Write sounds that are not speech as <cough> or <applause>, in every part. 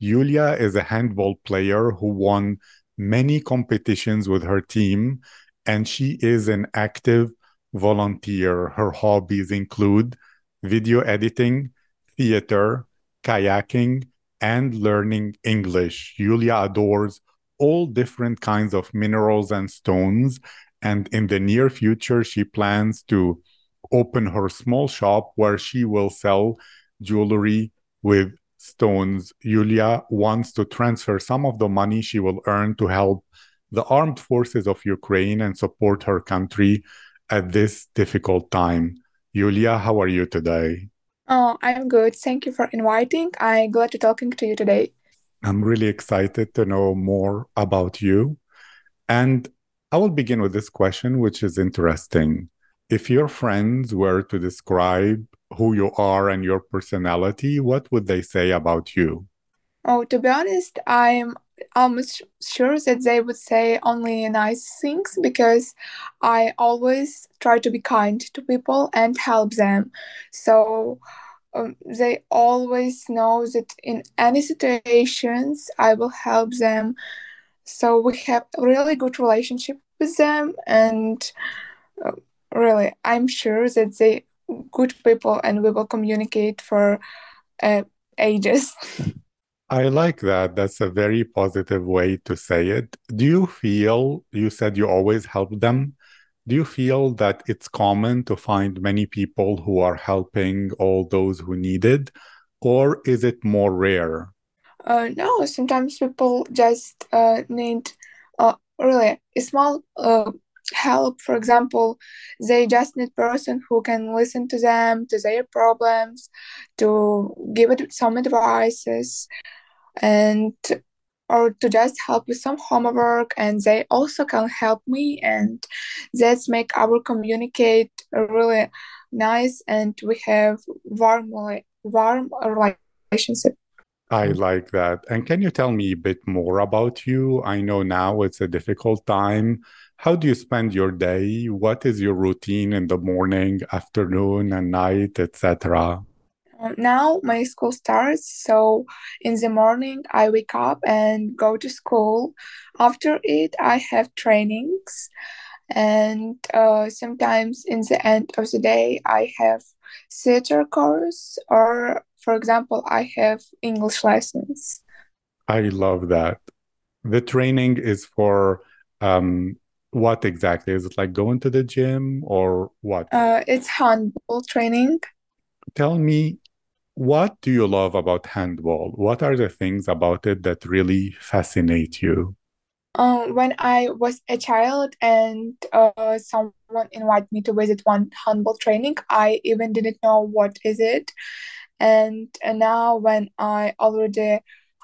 Yulia is a handball player who won many competitions with her team, and she is an active volunteer. Her hobbies include video editing, theater, kayaking, and learning English. Yulia adores all different kinds of minerals and stones, and in the near future, she plans to open her small shop where she will sell jewelry with stones, Yulia wants to transfer some of the money she will earn to help the armed forces of Ukraine and support her country at this difficult time. Yulia, how are you today? Oh, I'm good. Thank you for inviting. I'm glad to talking to you today. I'm really excited to know more about you. And I will begin with this question, which is interesting. If your friends were to describe who you are and your personality, what would they say about you? Oh, to be honest, I'm almost sure that they would say only nice things because I always try to be kind to people and help them. So um, they always know that in any situations I will help them. So we have a really good relationship with them and uh, really I'm sure that they good people and we will communicate for uh, ages. <laughs> I like that. That's a very positive way to say it. Do you feel, you said you always help them. Do you feel that it's common to find many people who are helping all those who need it? Or is it more rare? Uh, no, sometimes people just uh, need uh, really a small uh, help for example they just need person who can listen to them to their problems to give it some advices and or to just help with some homework and they also can help me and that's make our communicate really nice and we have warm warm relationship I like that. And can you tell me a bit more about you? I know now it's a difficult time how do you spend your day? What is your routine in the morning, afternoon, and night, etc.? Uh, now my school starts, so in the morning I wake up and go to school. After it, I have trainings, and uh, sometimes in the end of the day, I have theater course, or for example, I have English lessons. I love that. The training is for um, what exactly? Is it like going to the gym or what? Uh, it's handball training. Tell me, what do you love about handball? What are the things about it that really fascinate you? Um, when I was a child and uh, someone invited me to visit one handball training, I even didn't know what is it. And, and now when I already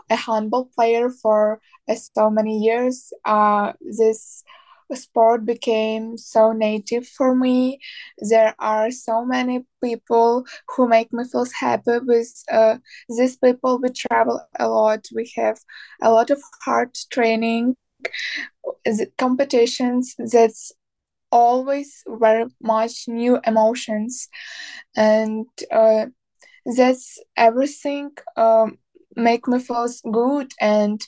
a handball player for uh, so many years, uh, this sport became so native for me. There are so many people who make me feel happy with uh, these people. We travel a lot. We have a lot of hard training, competitions. That's always very much new emotions, and uh, that's everything. Um, make me feel good and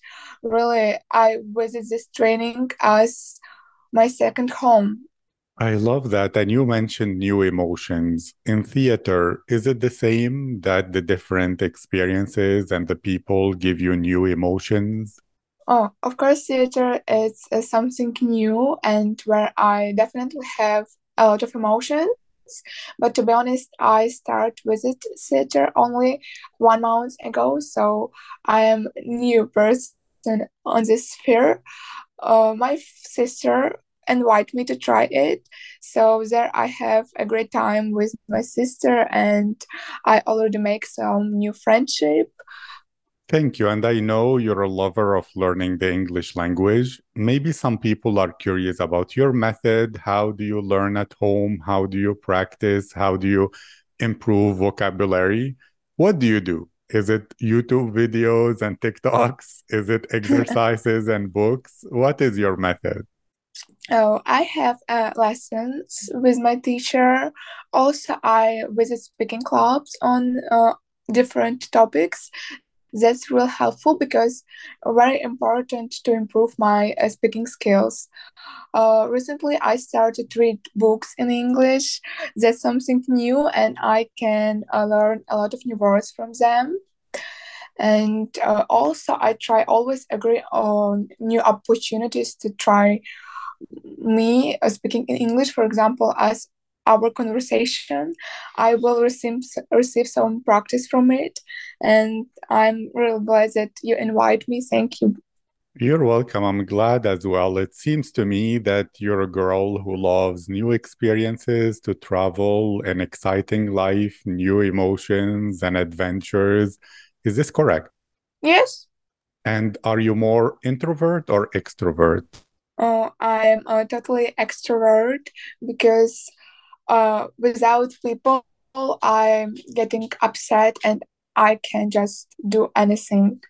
really i visit this training as my second home. I love that. And you mentioned new emotions. In theater, is it the same that the different experiences and the people give you new emotions? Oh, of course, theater is, is something new and where I definitely have a lot of emotions. But to be honest, I start visit theater only one month ago, so I am new person on this sphere uh, my sister invite me to try it so there i have a great time with my sister and i already make some new friendship Thank you. And I know you're a lover of learning the English language. Maybe some people are curious about your method. How do you learn at home? How do you practice? How do you improve vocabulary? What do you do? Is it YouTube videos and TikToks? Is it <laughs> exercises and books? What is your method? Oh, I have uh, lessons with my teacher. Also, I visit speaking clubs on uh, different topics. That's real helpful because very important to improve my uh, speaking skills. Uh, recently, I started to read books in English. That's something new, and I can uh, learn a lot of new words from them. And uh, also, I try always agree on new opportunities to try me uh, speaking in English, for example, as our conversation, I will receive receive some practice from it, and I'm really glad that you invite me. Thank you. You're welcome. I'm glad as well. It seems to me that you're a girl who loves new experiences, to travel, an exciting life, new emotions and adventures. Is this correct? Yes. And are you more introvert or extrovert? Oh, I'm a totally extrovert because uh, without people, I'm getting upset and I can just do anything.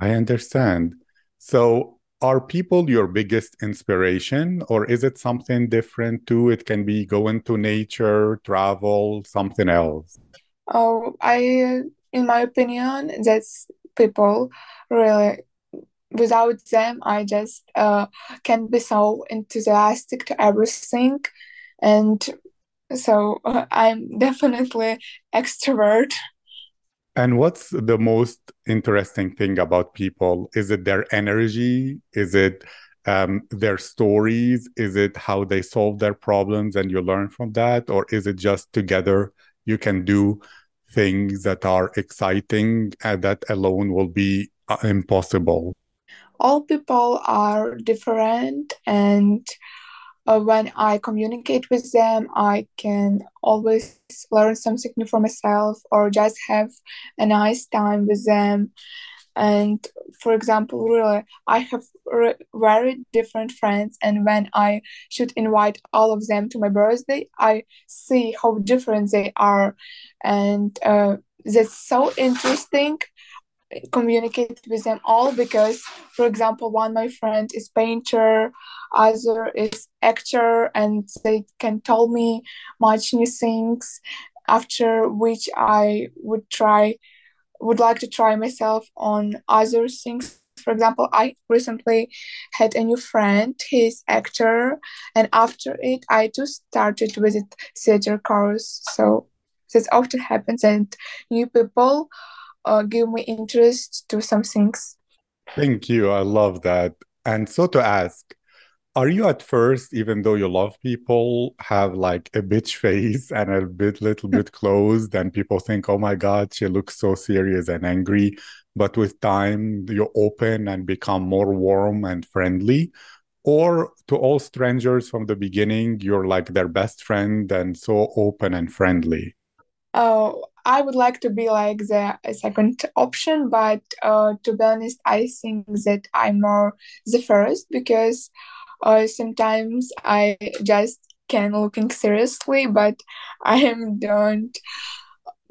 I understand. So, are people your biggest inspiration, or is it something different too? It can be going to nature, travel, something else. Oh, I, in my opinion, that's people really. Without them, I just uh, can't be so enthusiastic to everything, and so uh, I'm <laughs> definitely extrovert. And what's the most interesting thing about people? Is it their energy? Is it um, their stories? Is it how they solve their problems and you learn from that? Or is it just together you can do things that are exciting and that alone will be uh, impossible? All people are different and uh, when I communicate with them, I can always learn something new for myself or just have a nice time with them. And for example, really, I have re- very different friends, and when I should invite all of them to my birthday, I see how different they are, and uh, that's so interesting communicate with them all because for example one my friend is painter other is actor and they can tell me much new things after which i would try would like to try myself on other things. For example i recently had a new friend he's actor and after it i just started visit theater course so this often happens and new people uh, give me interest to some things. Thank you. I love that. And so to ask, are you at first, even though you love people, have like a bitch face and a bit little bit <laughs> closed, and people think, oh my God, she looks so serious and angry. But with time, you open and become more warm and friendly. Or to all strangers from the beginning, you're like their best friend and so open and friendly. Oh, I would like to be like the second option, but uh, to be honest, I think that I'm more the first because uh, sometimes I just can looking seriously, but I am don't.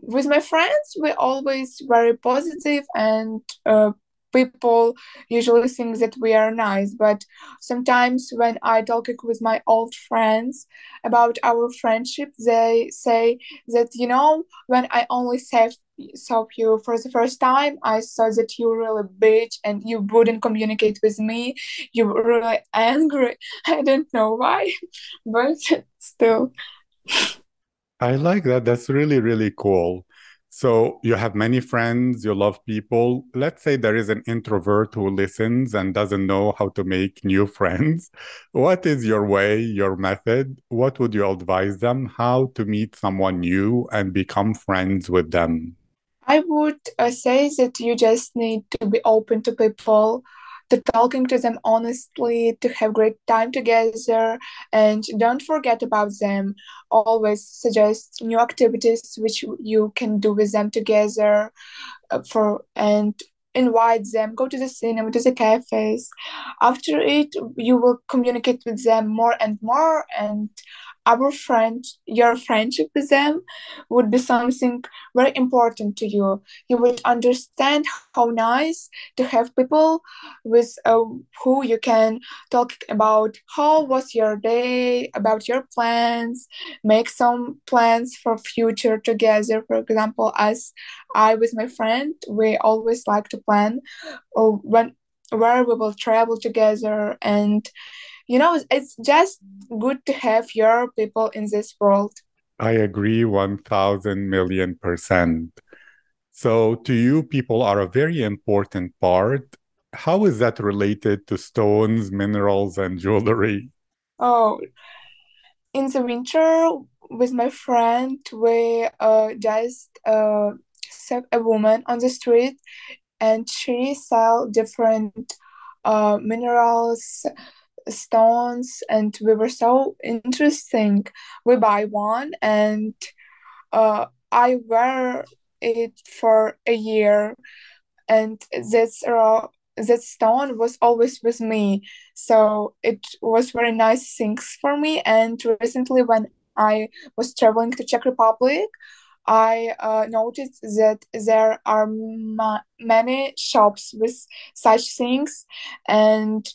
With my friends, we're always very positive and uh, people usually think that we are nice but sometimes when i talk with my old friends about our friendship they say that you know when i only saw saw you for the first time i saw that you were really bitch and you wouldn't communicate with me you were really angry <laughs> i don't know why <laughs> but still I like that. That's really, really cool. So you have many friends, you love people. Let's say there is an introvert who listens and doesn't know how to make new <laughs> friends. What is your way, your method? What would you advise them how to meet someone new and become friends with them? I would uh, say that you just need to be open to people, to talking to them honestly, to have great time together, and don't forget about them. Always suggest new activities which you can do with them together. Uh, for and invite them, go to the cinema, to the cafes. After it, you will communicate with them more and more, and our friend, your friendship with them would be something very important to you. You would understand how nice to have people with uh, who you can talk about how was your day, about your plans, make some plans for future together. For example, as I with my friend, we always like to plan uh, when where we will travel together and you know it's just good to have your people in this world. I agree 1000 million percent. So to you people are a very important part. How is that related to stones minerals and jewelry? Oh in the winter with my friend we uh, just uh, saw a woman on the street and she sell different uh, minerals stones and we were so interesting. We buy one and uh, i wear it for a year and this uh, that stone was always with me. So it was very nice things for me and recently when i was traveling to czech republic I uh, noticed that there are ma- many shops with such things, and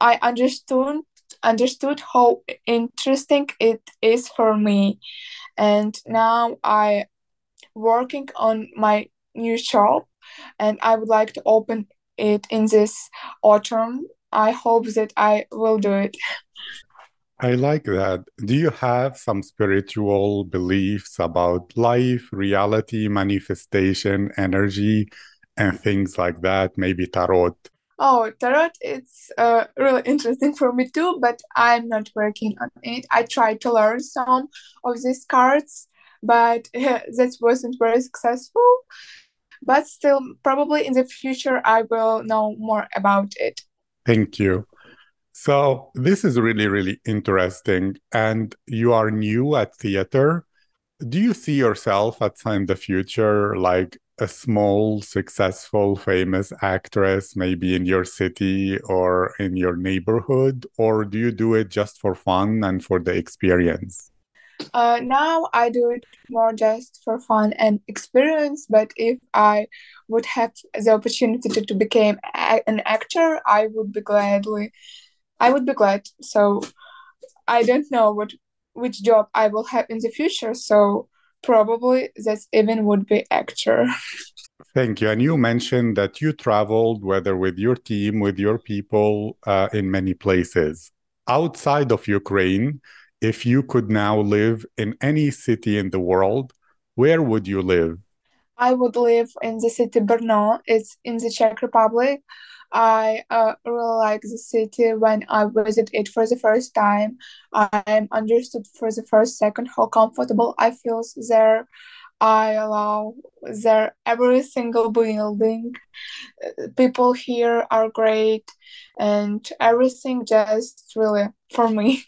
I understood understood how interesting it is for me and now I working on my new shop and I would like to open it in this autumn. I hope that I will do it. I like that. Do you have some spiritual beliefs about life, reality, manifestation, energy, and things like that? Maybe tarot? Oh, tarot it's uh, really interesting for me too, but I'm not working on it. I tried to learn some of these cards, but <laughs> that wasn't very successful. But still, probably in the future, I will know more about it. Thank you. So, this is really, really interesting. And you are new at theater. Do you see yourself at in the future like a small, successful, famous actress, maybe in your city or in your neighborhood? Or do you do it just for fun and for the experience? Uh, now I do it more just for fun and experience, but if I would have the opportunity to, to become a- an actor, I would be gladly, I would be glad. So I don't know what which job I will have in the future, so probably that even would be actor. Thank you. And you mentioned that you traveled, whether with your team, with your people, uh, in many places. Outside of Ukraine, if you could now live in any city in the world, where would you live? I would live in the city Brno. It's in the Czech Republic. I uh, really like the city when I visit it for the first time. I understood for the first second how comfortable I feel there. I love their every single building. People here are great, and everything just really for me.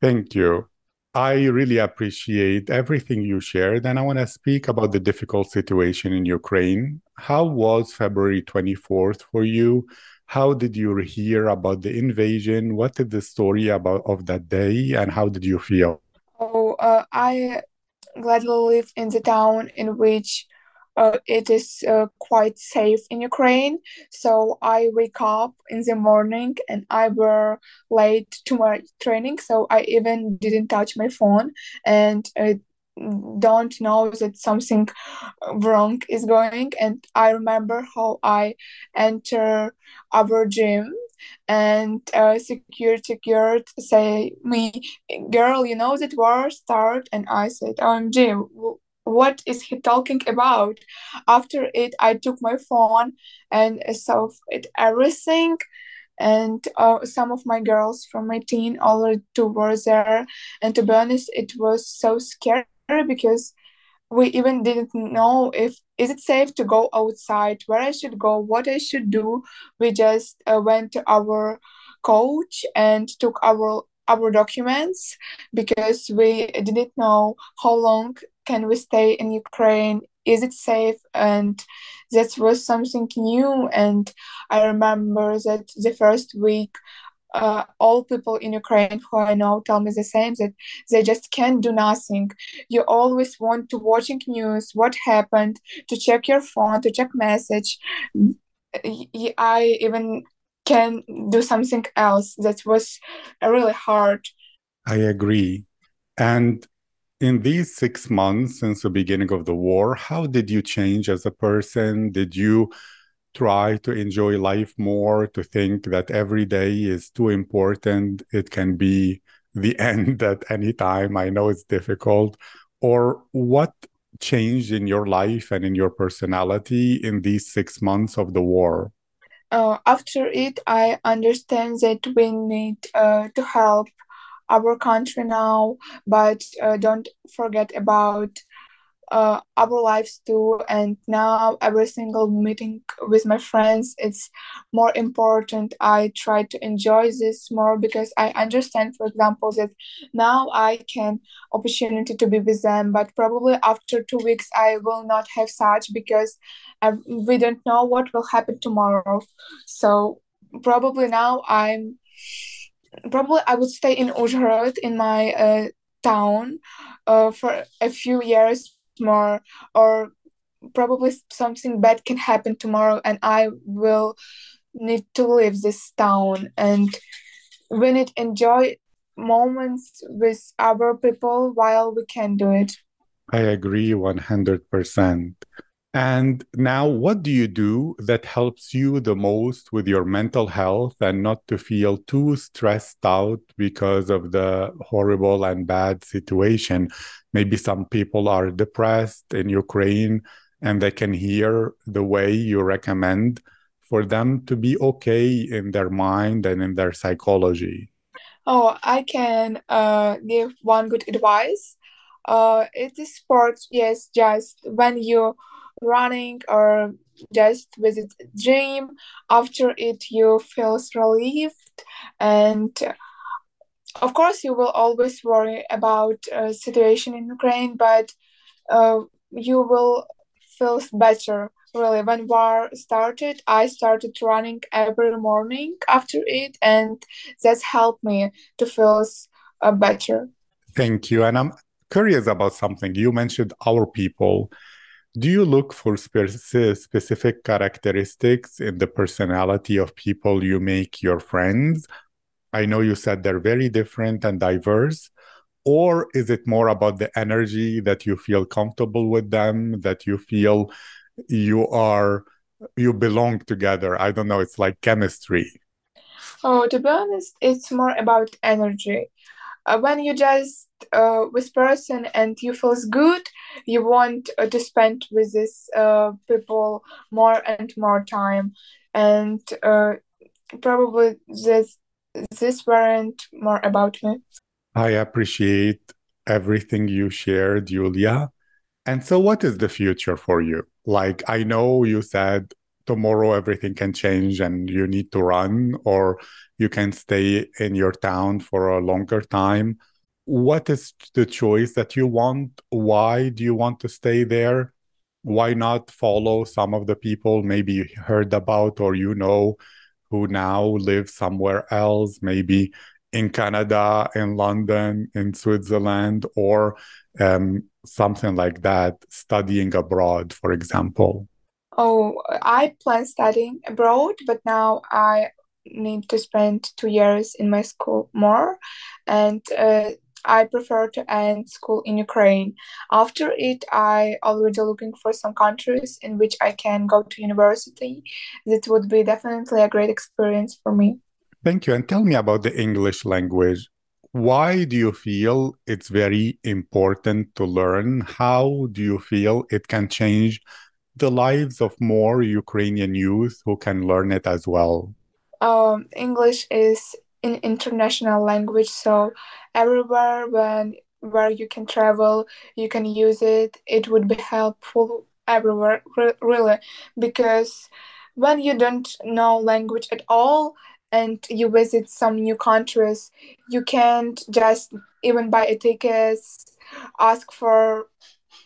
Thank you. I really appreciate everything you shared, and I want to speak about the difficult situation in Ukraine. How was February 24th for you? How did you hear about the invasion? What is the story about of that day, and how did you feel? Oh, uh, I gladly live in the town in which uh, it is uh, quite safe in Ukraine. So I wake up in the morning and I were late to my training, so I even didn't touch my phone and I don't know that something wrong is going. And I remember how I enter our gym and uh, security guard say me girl you know that war start and i said omg what is he talking about? After it i took my phone and saw it everything and uh, some of my girls from my teen already were there. And to be honest it was so scary because we even didn't know if is it safe to go outside where i should go what i should do. We just uh, went to our coach and took our our documents because we didn't know how long can we stay in ukraine is it safe? And that was something new. And I remember that the first week, uh, all people in Ukraine who I know tell me the same that they just can't do nothing. You always want to watching news, what happened, to check your phone, to check message. I even can do something else. That was really hard. I agree. And in these six months since the beginning of the war, how did you change as a person? Did you try to enjoy life more, to think that every day is too important? It can be the <laughs> end at any time. I know it's difficult. Or what changed in your life and in your personality in these six months of the war? Uh, after it, I understand that we need uh, to help our country now, but uh, don't forget about uh, our lives too. And now, every single meeting with my friends, it's more important. I try to enjoy this more because I understand, for example, that now I can opportunity to be with them, but probably after two weeks I will not have such because I, we don't know what will happen tomorrow. So probably now I'm probably I would stay in Uzhhorod in my uh, town uh, for a few years more, or probably something bad can happen tomorrow, and I will need to leave this town. And we need enjoy moments with other people while we can do it. I agree 100%. And now, what do you do that helps you the most with your mental health and not to feel too stressed out because of the horrible and bad situation? Maybe some people are depressed in Ukraine and they can hear the way you recommend for them to be okay in their mind and in their psychology. Oh, I can uh, give one good advice. Uh, it is sport, yes, just when you running or just visit gym. After it you feel relieved and of course you will always worry about uh, situation in ukraine but uh, you will feel better. Really when war started i started running every morning after it and that's helped me to feel uh, better. Thank you and i'm curious about something. You mentioned our people do you look for spe- specific characteristics in the personality of people you make your friends? I know you said they're very different and diverse. Or is it more about the energy that you feel comfortable with them, that you feel you are, you belong together? I don't know, it's like chemistry. Oh, to be honest, it's more about energy uh, when you just uh, with person and you feels good you want uh, to spend with this uh, people more and more time. And uh, probably this this weren't more about me. I appreciate everything you shared julia. And so what is the future for you? Like i know you said tomorrow everything can change and you need to run or you can stay in your town for a longer time. What is the choice that you want? Why do you want to stay there? Why not follow some of the people maybe you heard about or you know who now live somewhere else maybe in canada in london in switzerland or um, something like that studying abroad for example? Oh, I plan studying abroad, but now I need to spend two years in my school more, and uh, I prefer to end school in Ukraine. After it, I already looking for some countries in which I can go to university. That would be definitely a great experience for me. Thank you. And tell me about the English language. Why do you feel it's very important to learn? How do you feel it can change the lives of more Ukrainian youth who can learn it as well? Um, English is an international language, so everywhere when where you can travel, you can use it. It would be helpful everywhere, re- really, because when you don't know language at all and you visit some new countries, you can't just even buy a ticket, ask for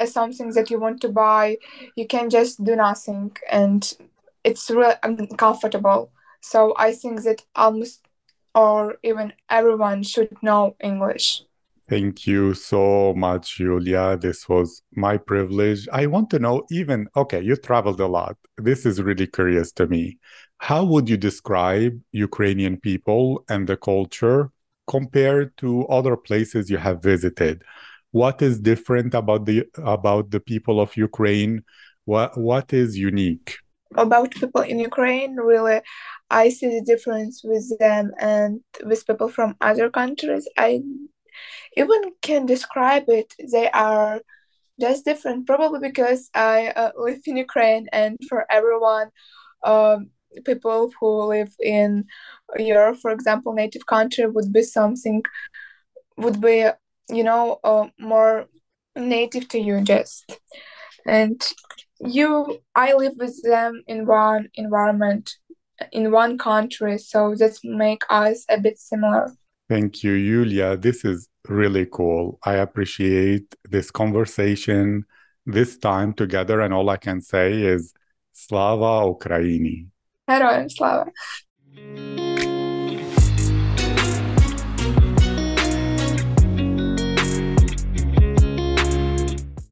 something that you want to buy, you can just do nothing and it's really uncomfortable. So I think that almost or even everyone should know English. Thank you so much, Julia. This was my privilege. I want to know even, okay, you traveled a lot. This is really curious to me. How would you describe Ukrainian people and the culture compared to other places you have visited? What is different about the about the people of Ukraine? What what is unique? About people in Ukraine, really, I see the difference with them and with people from other countries. I even can describe it. They are just different, probably because I uh, live in Ukraine, and for everyone, um, people who live in Europe, for example, native country would be something, would be, you know, uh, more native to you just. And you, I live with them in one environment in one country. So that make us a bit similar. Thank you, Julia. This is really cool. I appreciate this conversation, this time together, and all I can say is Slava Ukraini. Herojem Slava.